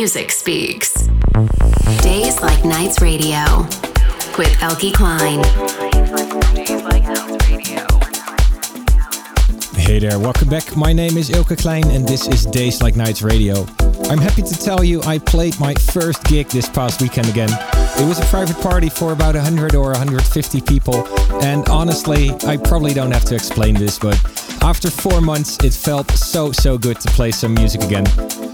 music speaks. Days Like Nights Radio with Eelke Kleijn. Hey there, welcome back. My name is Eelke Kleijn and this is Days Like Nights Radio. I'm happy to tell you I played my first gig this past weekend again. It was a private party for about 100 or 150 people, and honestly, I probably don't have to explain this, but after four months, it felt so, so good to play some music again.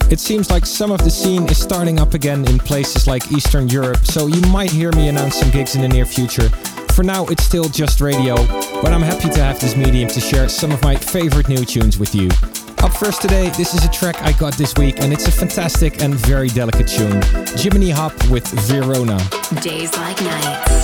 It seems like some of the scene is starting up again in places like Eastern Europe, so you might hear me announce some gigs in the near future. For now, it's still just radio, but I'm happy to have this medium to share some of my favorite new tunes with you. Up first today, this is a track I got this week, and it's a fantastic and very delicate tune. Jiminy Hop with Verona. Days like nights.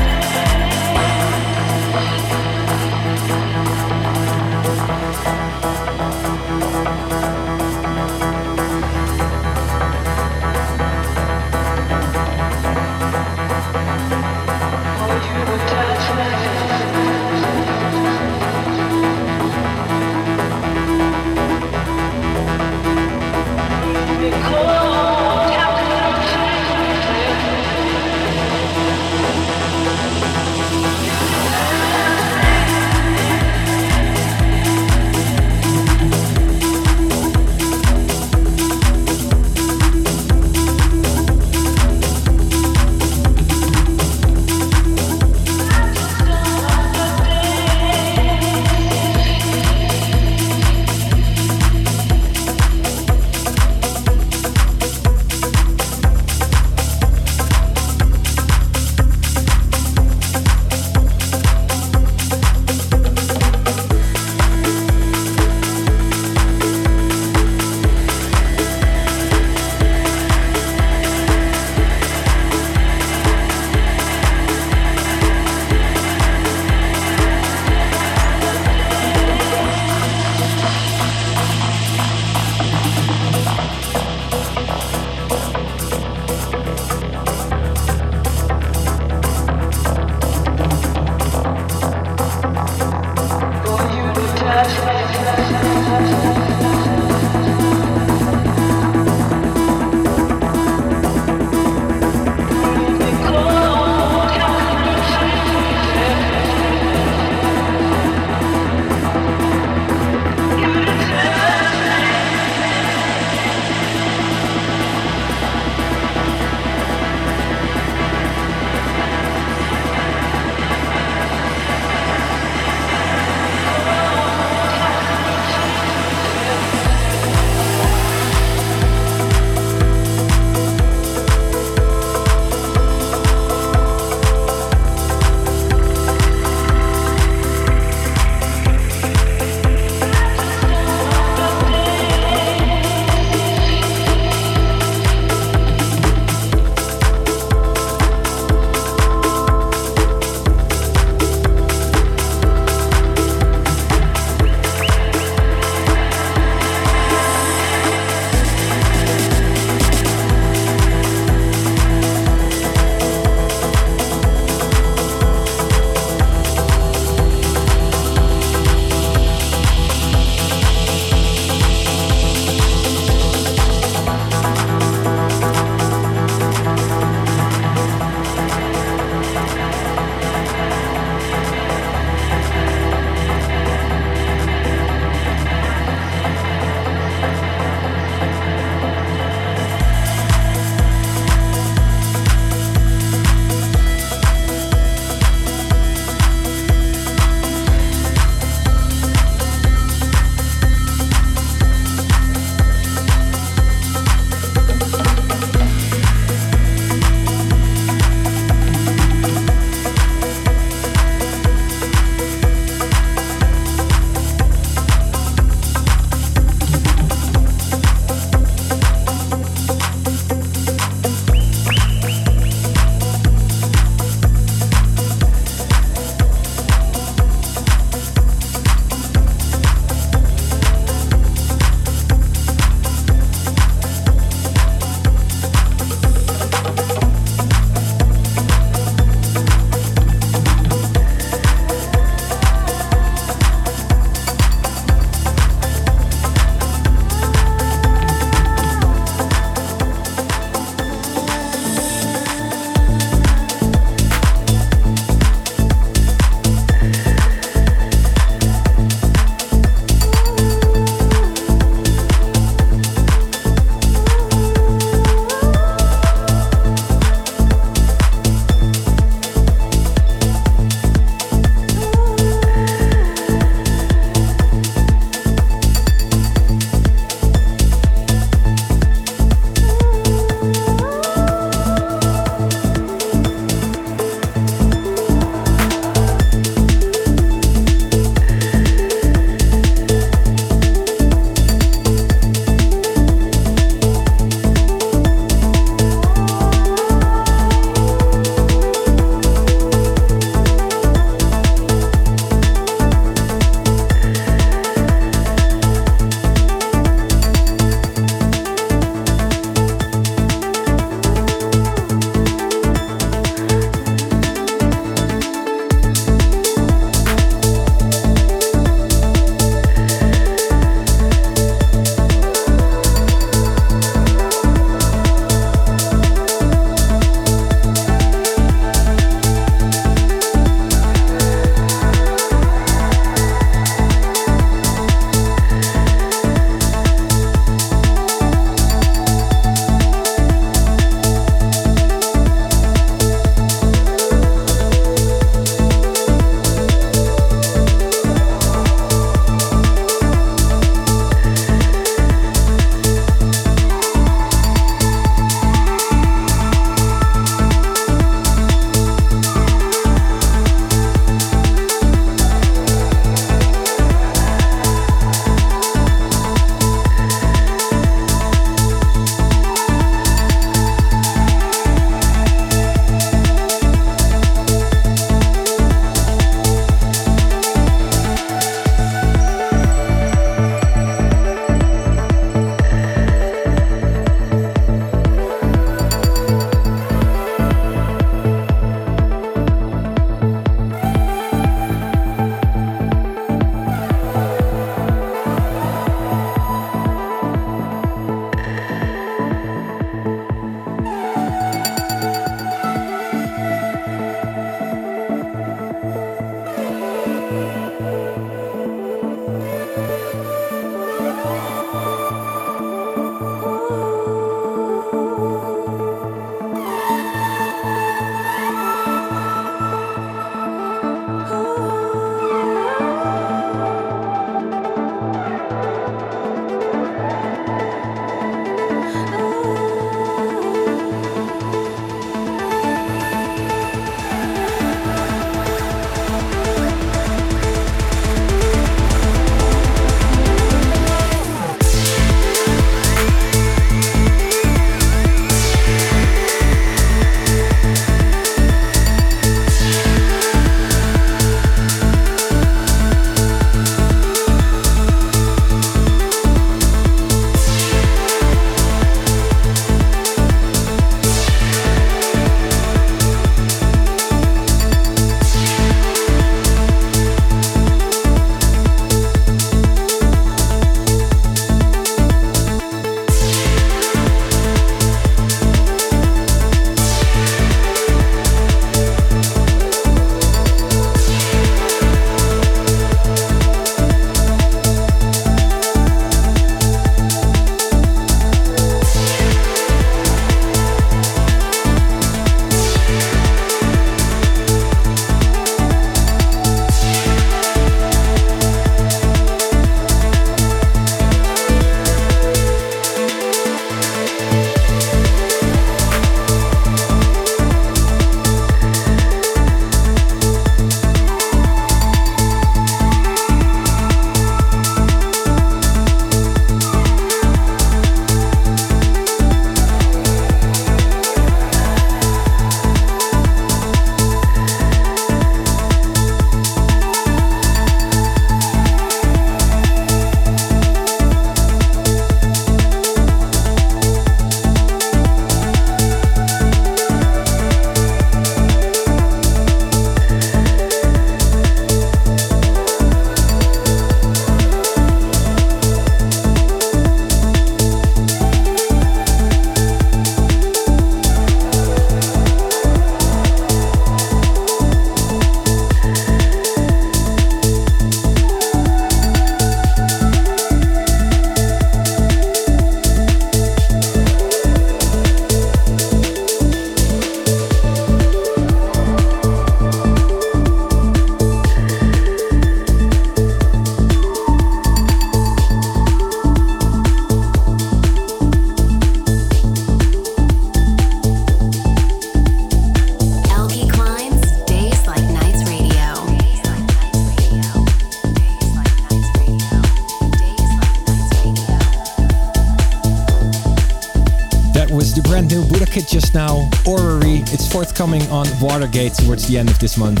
Towards the end of this month.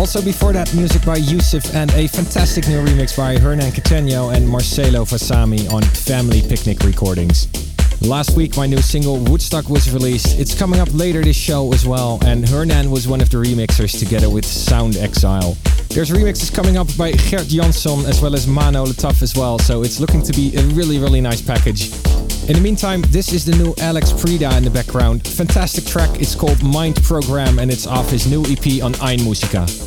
Also before that, music by Yusuf and a fantastic new remix by Hernan Cattaneo and Marcelo Vasami on Family Picnic Recordings. Last week, my new single Woodstock was released. It's coming up later this show as well, and Hernan was one of the remixers together with Sound Exile. There's remixes coming up by Gert Jansson as well as Mano Le Tough as well, so it's looking to be a really, really nice package. In the meantime, this is the new Alex Prida in the background. Fantastic track, it's called Mind Program and it's off his new EP on Einmusika.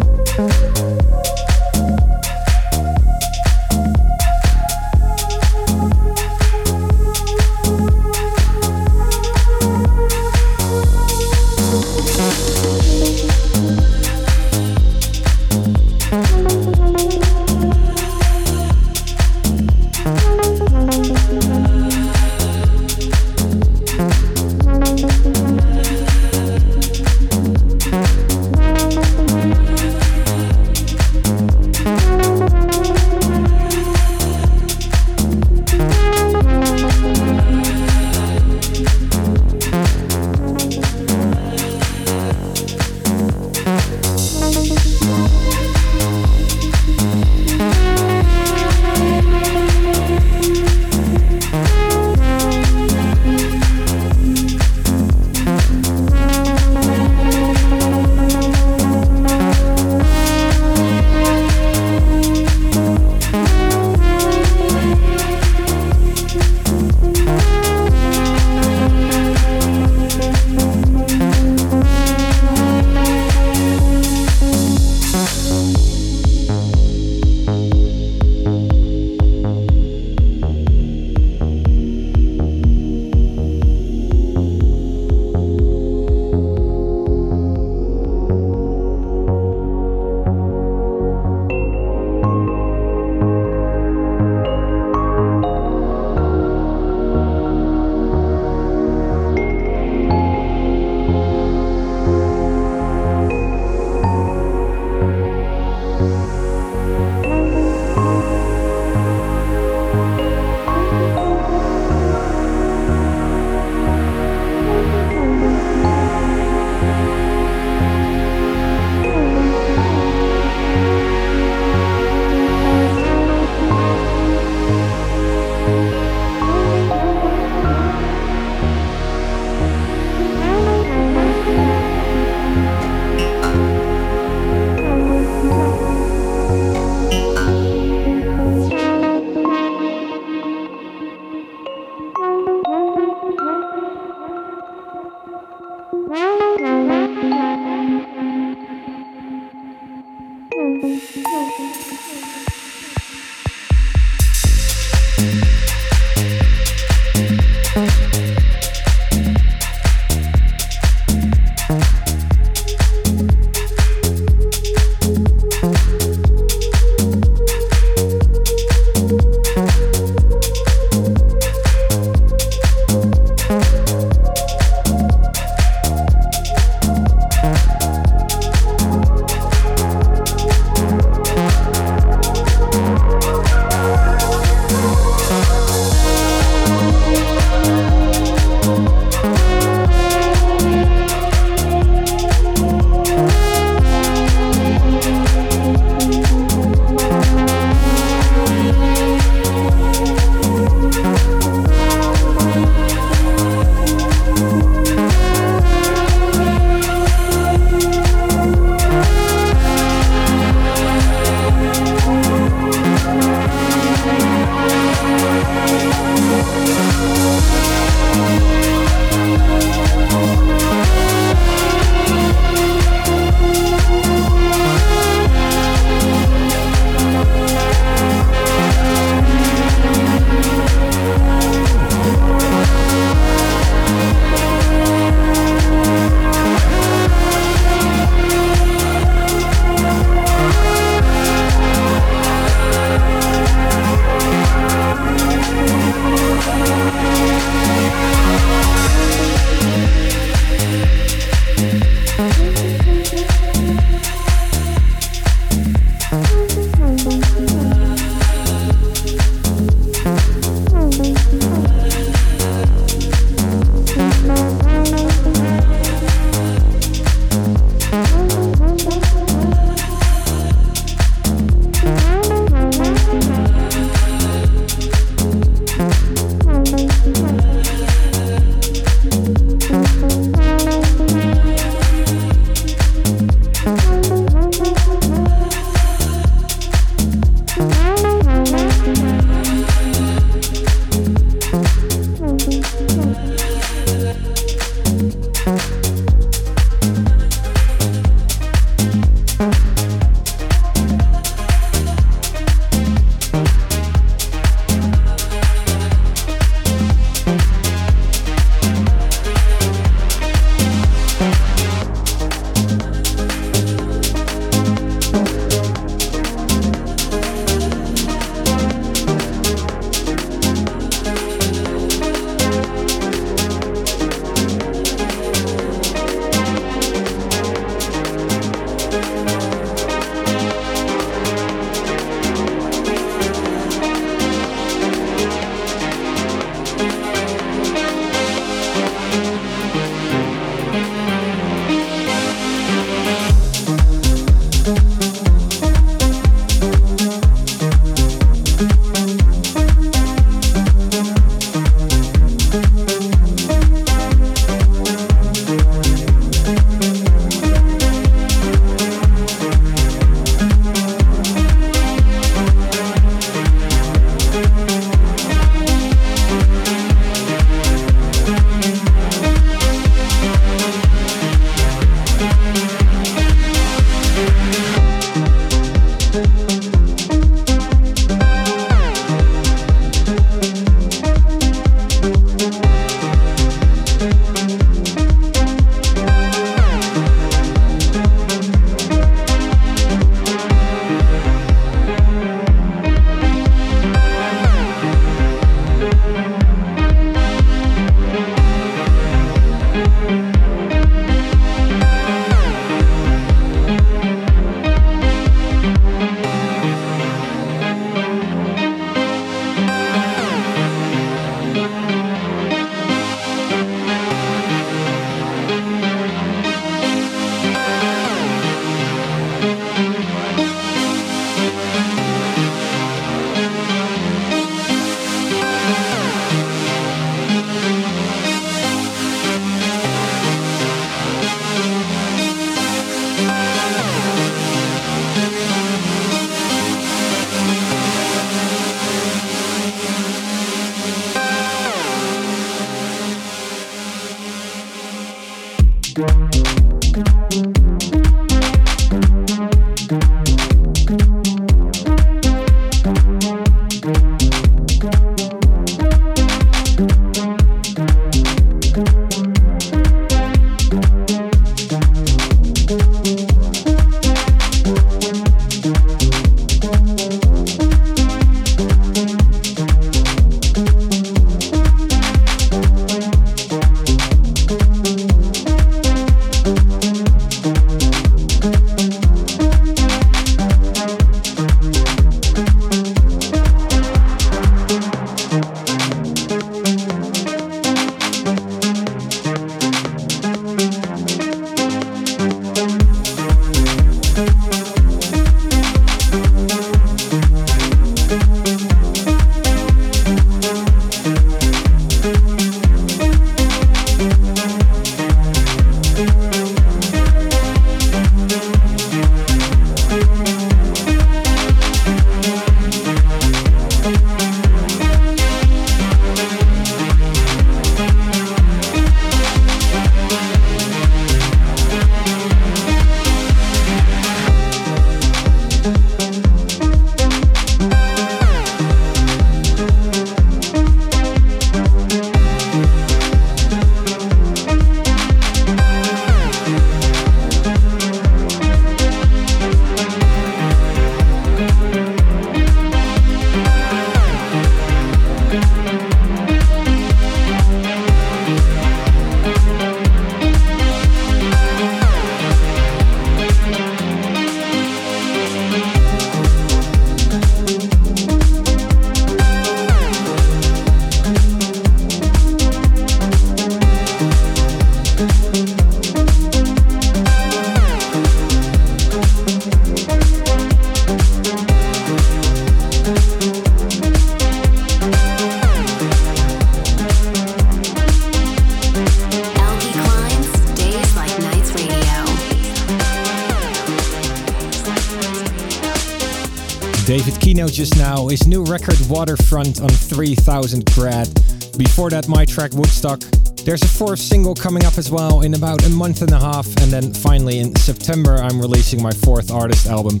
Just now is new record Waterfront on 3000 Grad. Before that, my track Woodstock. There's a fourth single coming up as well in about a month and a half, and then finally in September, I'm releasing my fourth artist album.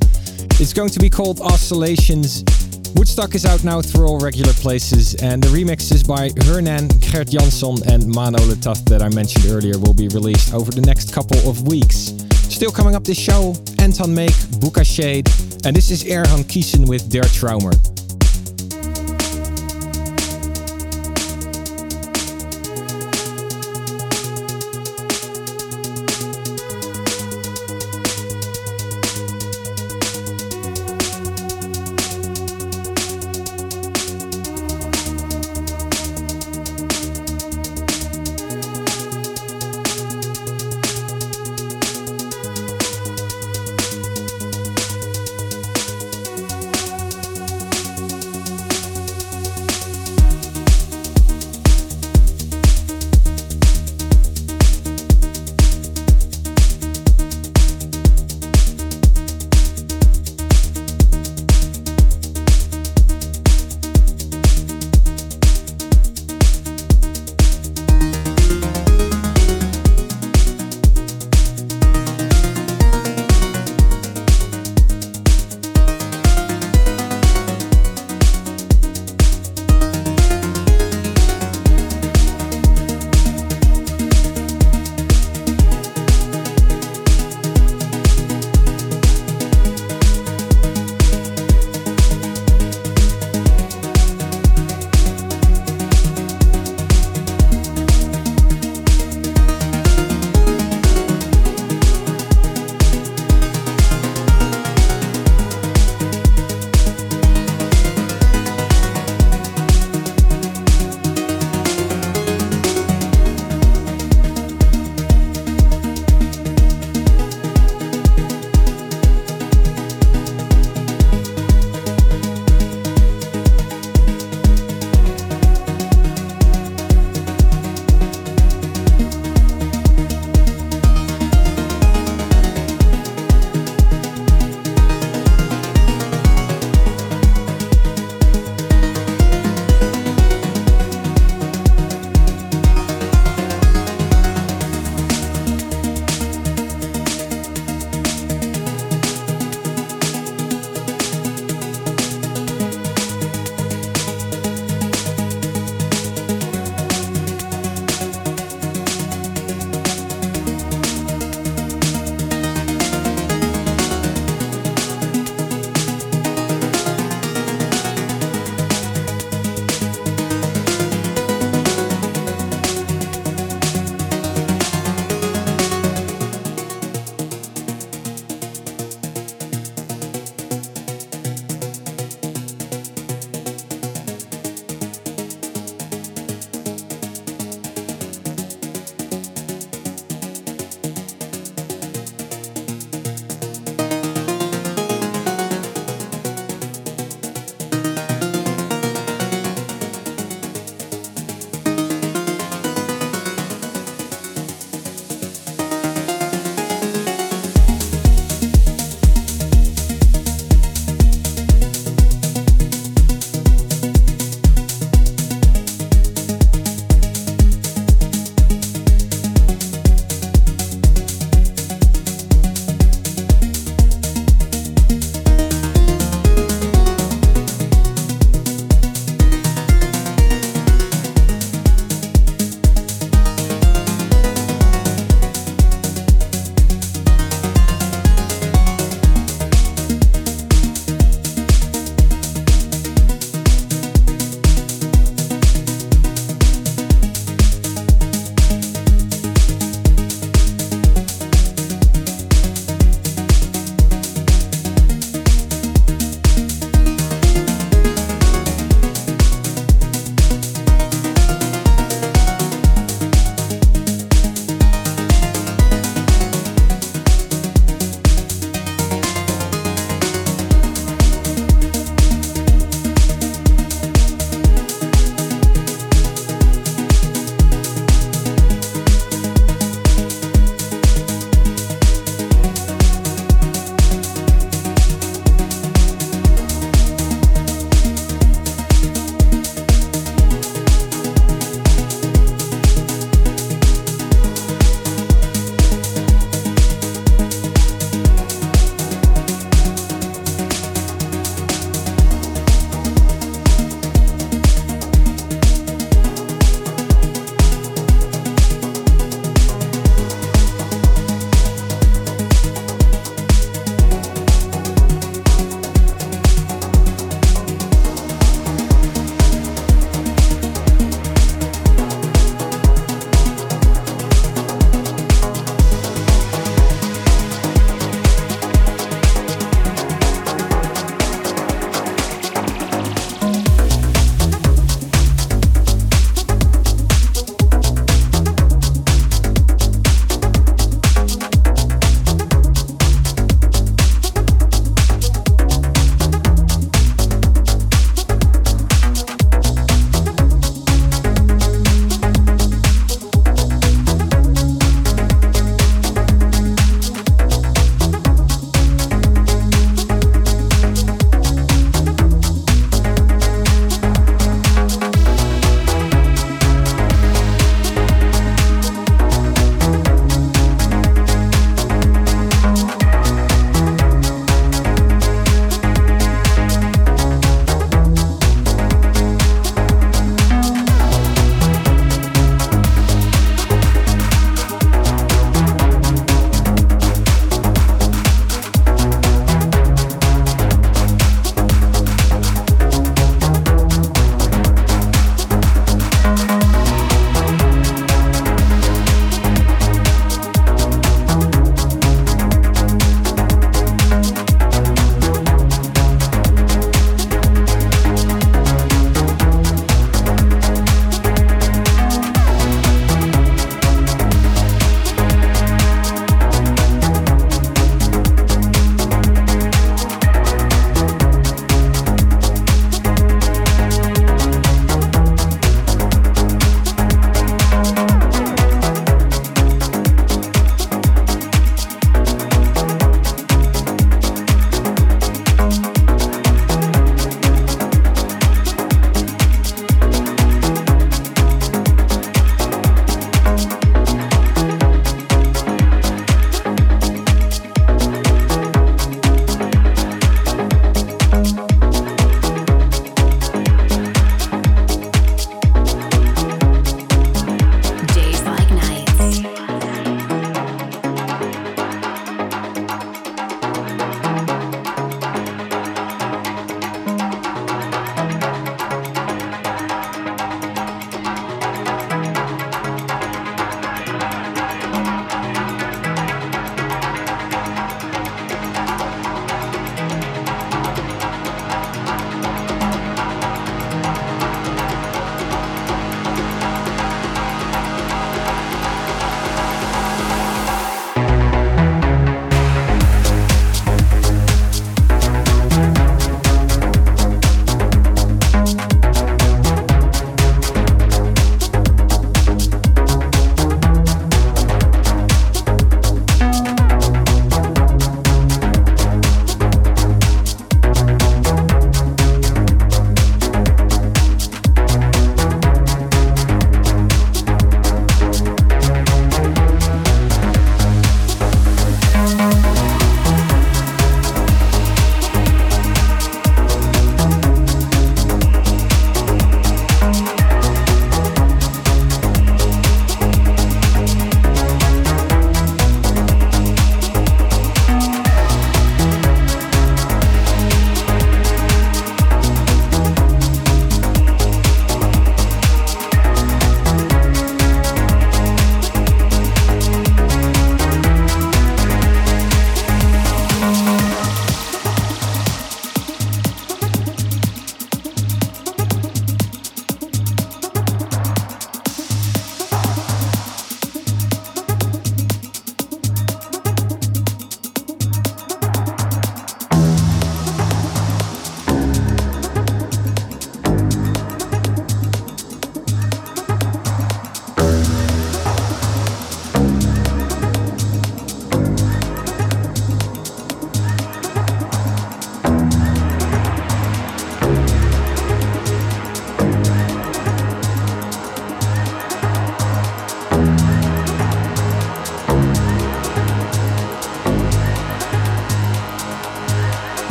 It's going to be called Oscillations. Woodstock is out now through all regular places, and the remixes by Hernan, Gert Jansson, and Mano Le Tough that I mentioned earlier will be released over the next couple of weeks. Still coming up this show, Anton Make, Booka Shade, and this is Erhan Kiezen with Der Traumer.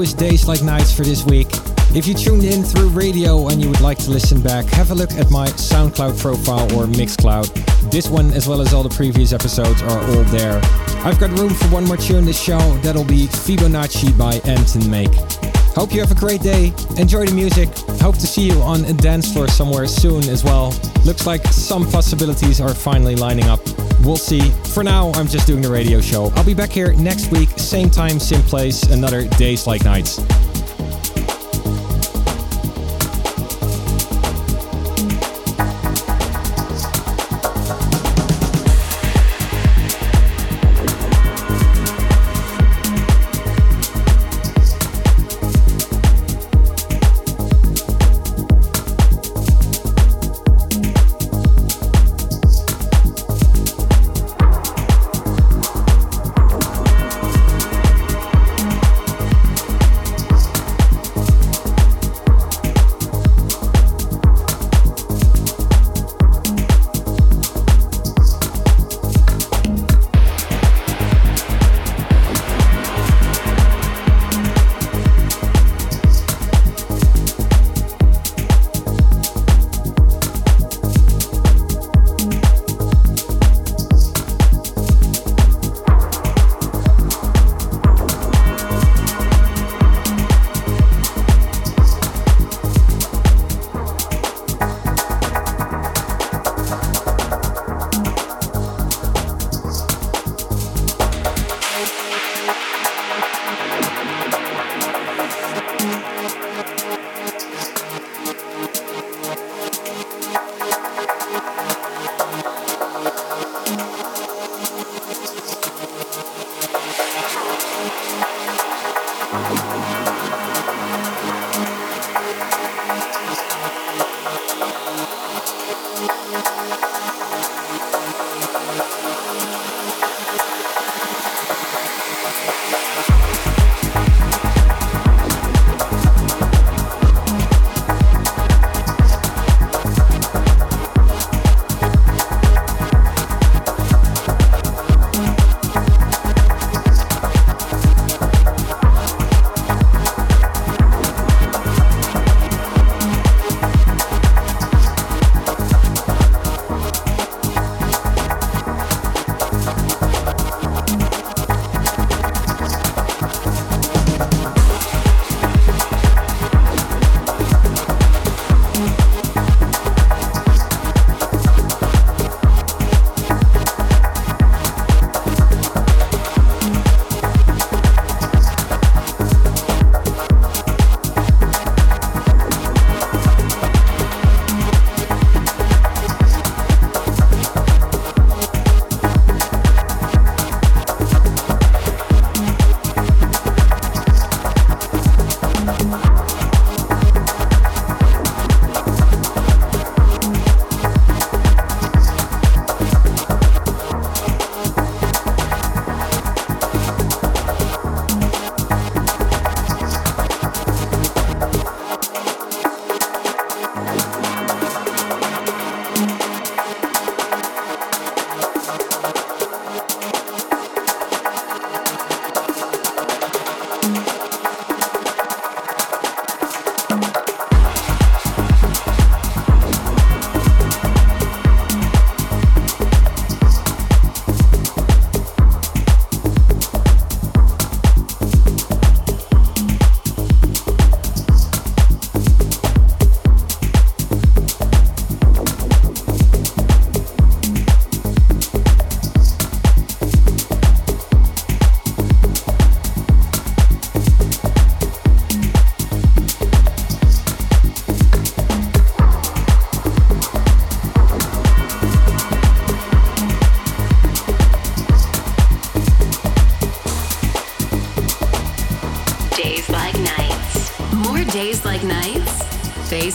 Was Days Like Nights for this week. If you tuned in through radio and you would like to listen back, have a look at my SoundCloud profile or Mixcloud. This one, as well as all the previous episodes, are all there. I've got room for one more tune this show. That'll be Fibonacci by Anton Make. Hope you have a great day. Enjoy the music. Hope to see you on a dance floor somewhere soon as well. Looks like some possibilities are finally lining up. We'll see. For now, I'm just doing the radio show. I'll be back here next week, same time, same place, another Days Like Nights.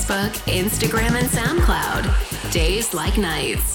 Facebook, Instagram, and SoundCloud. Days like nights.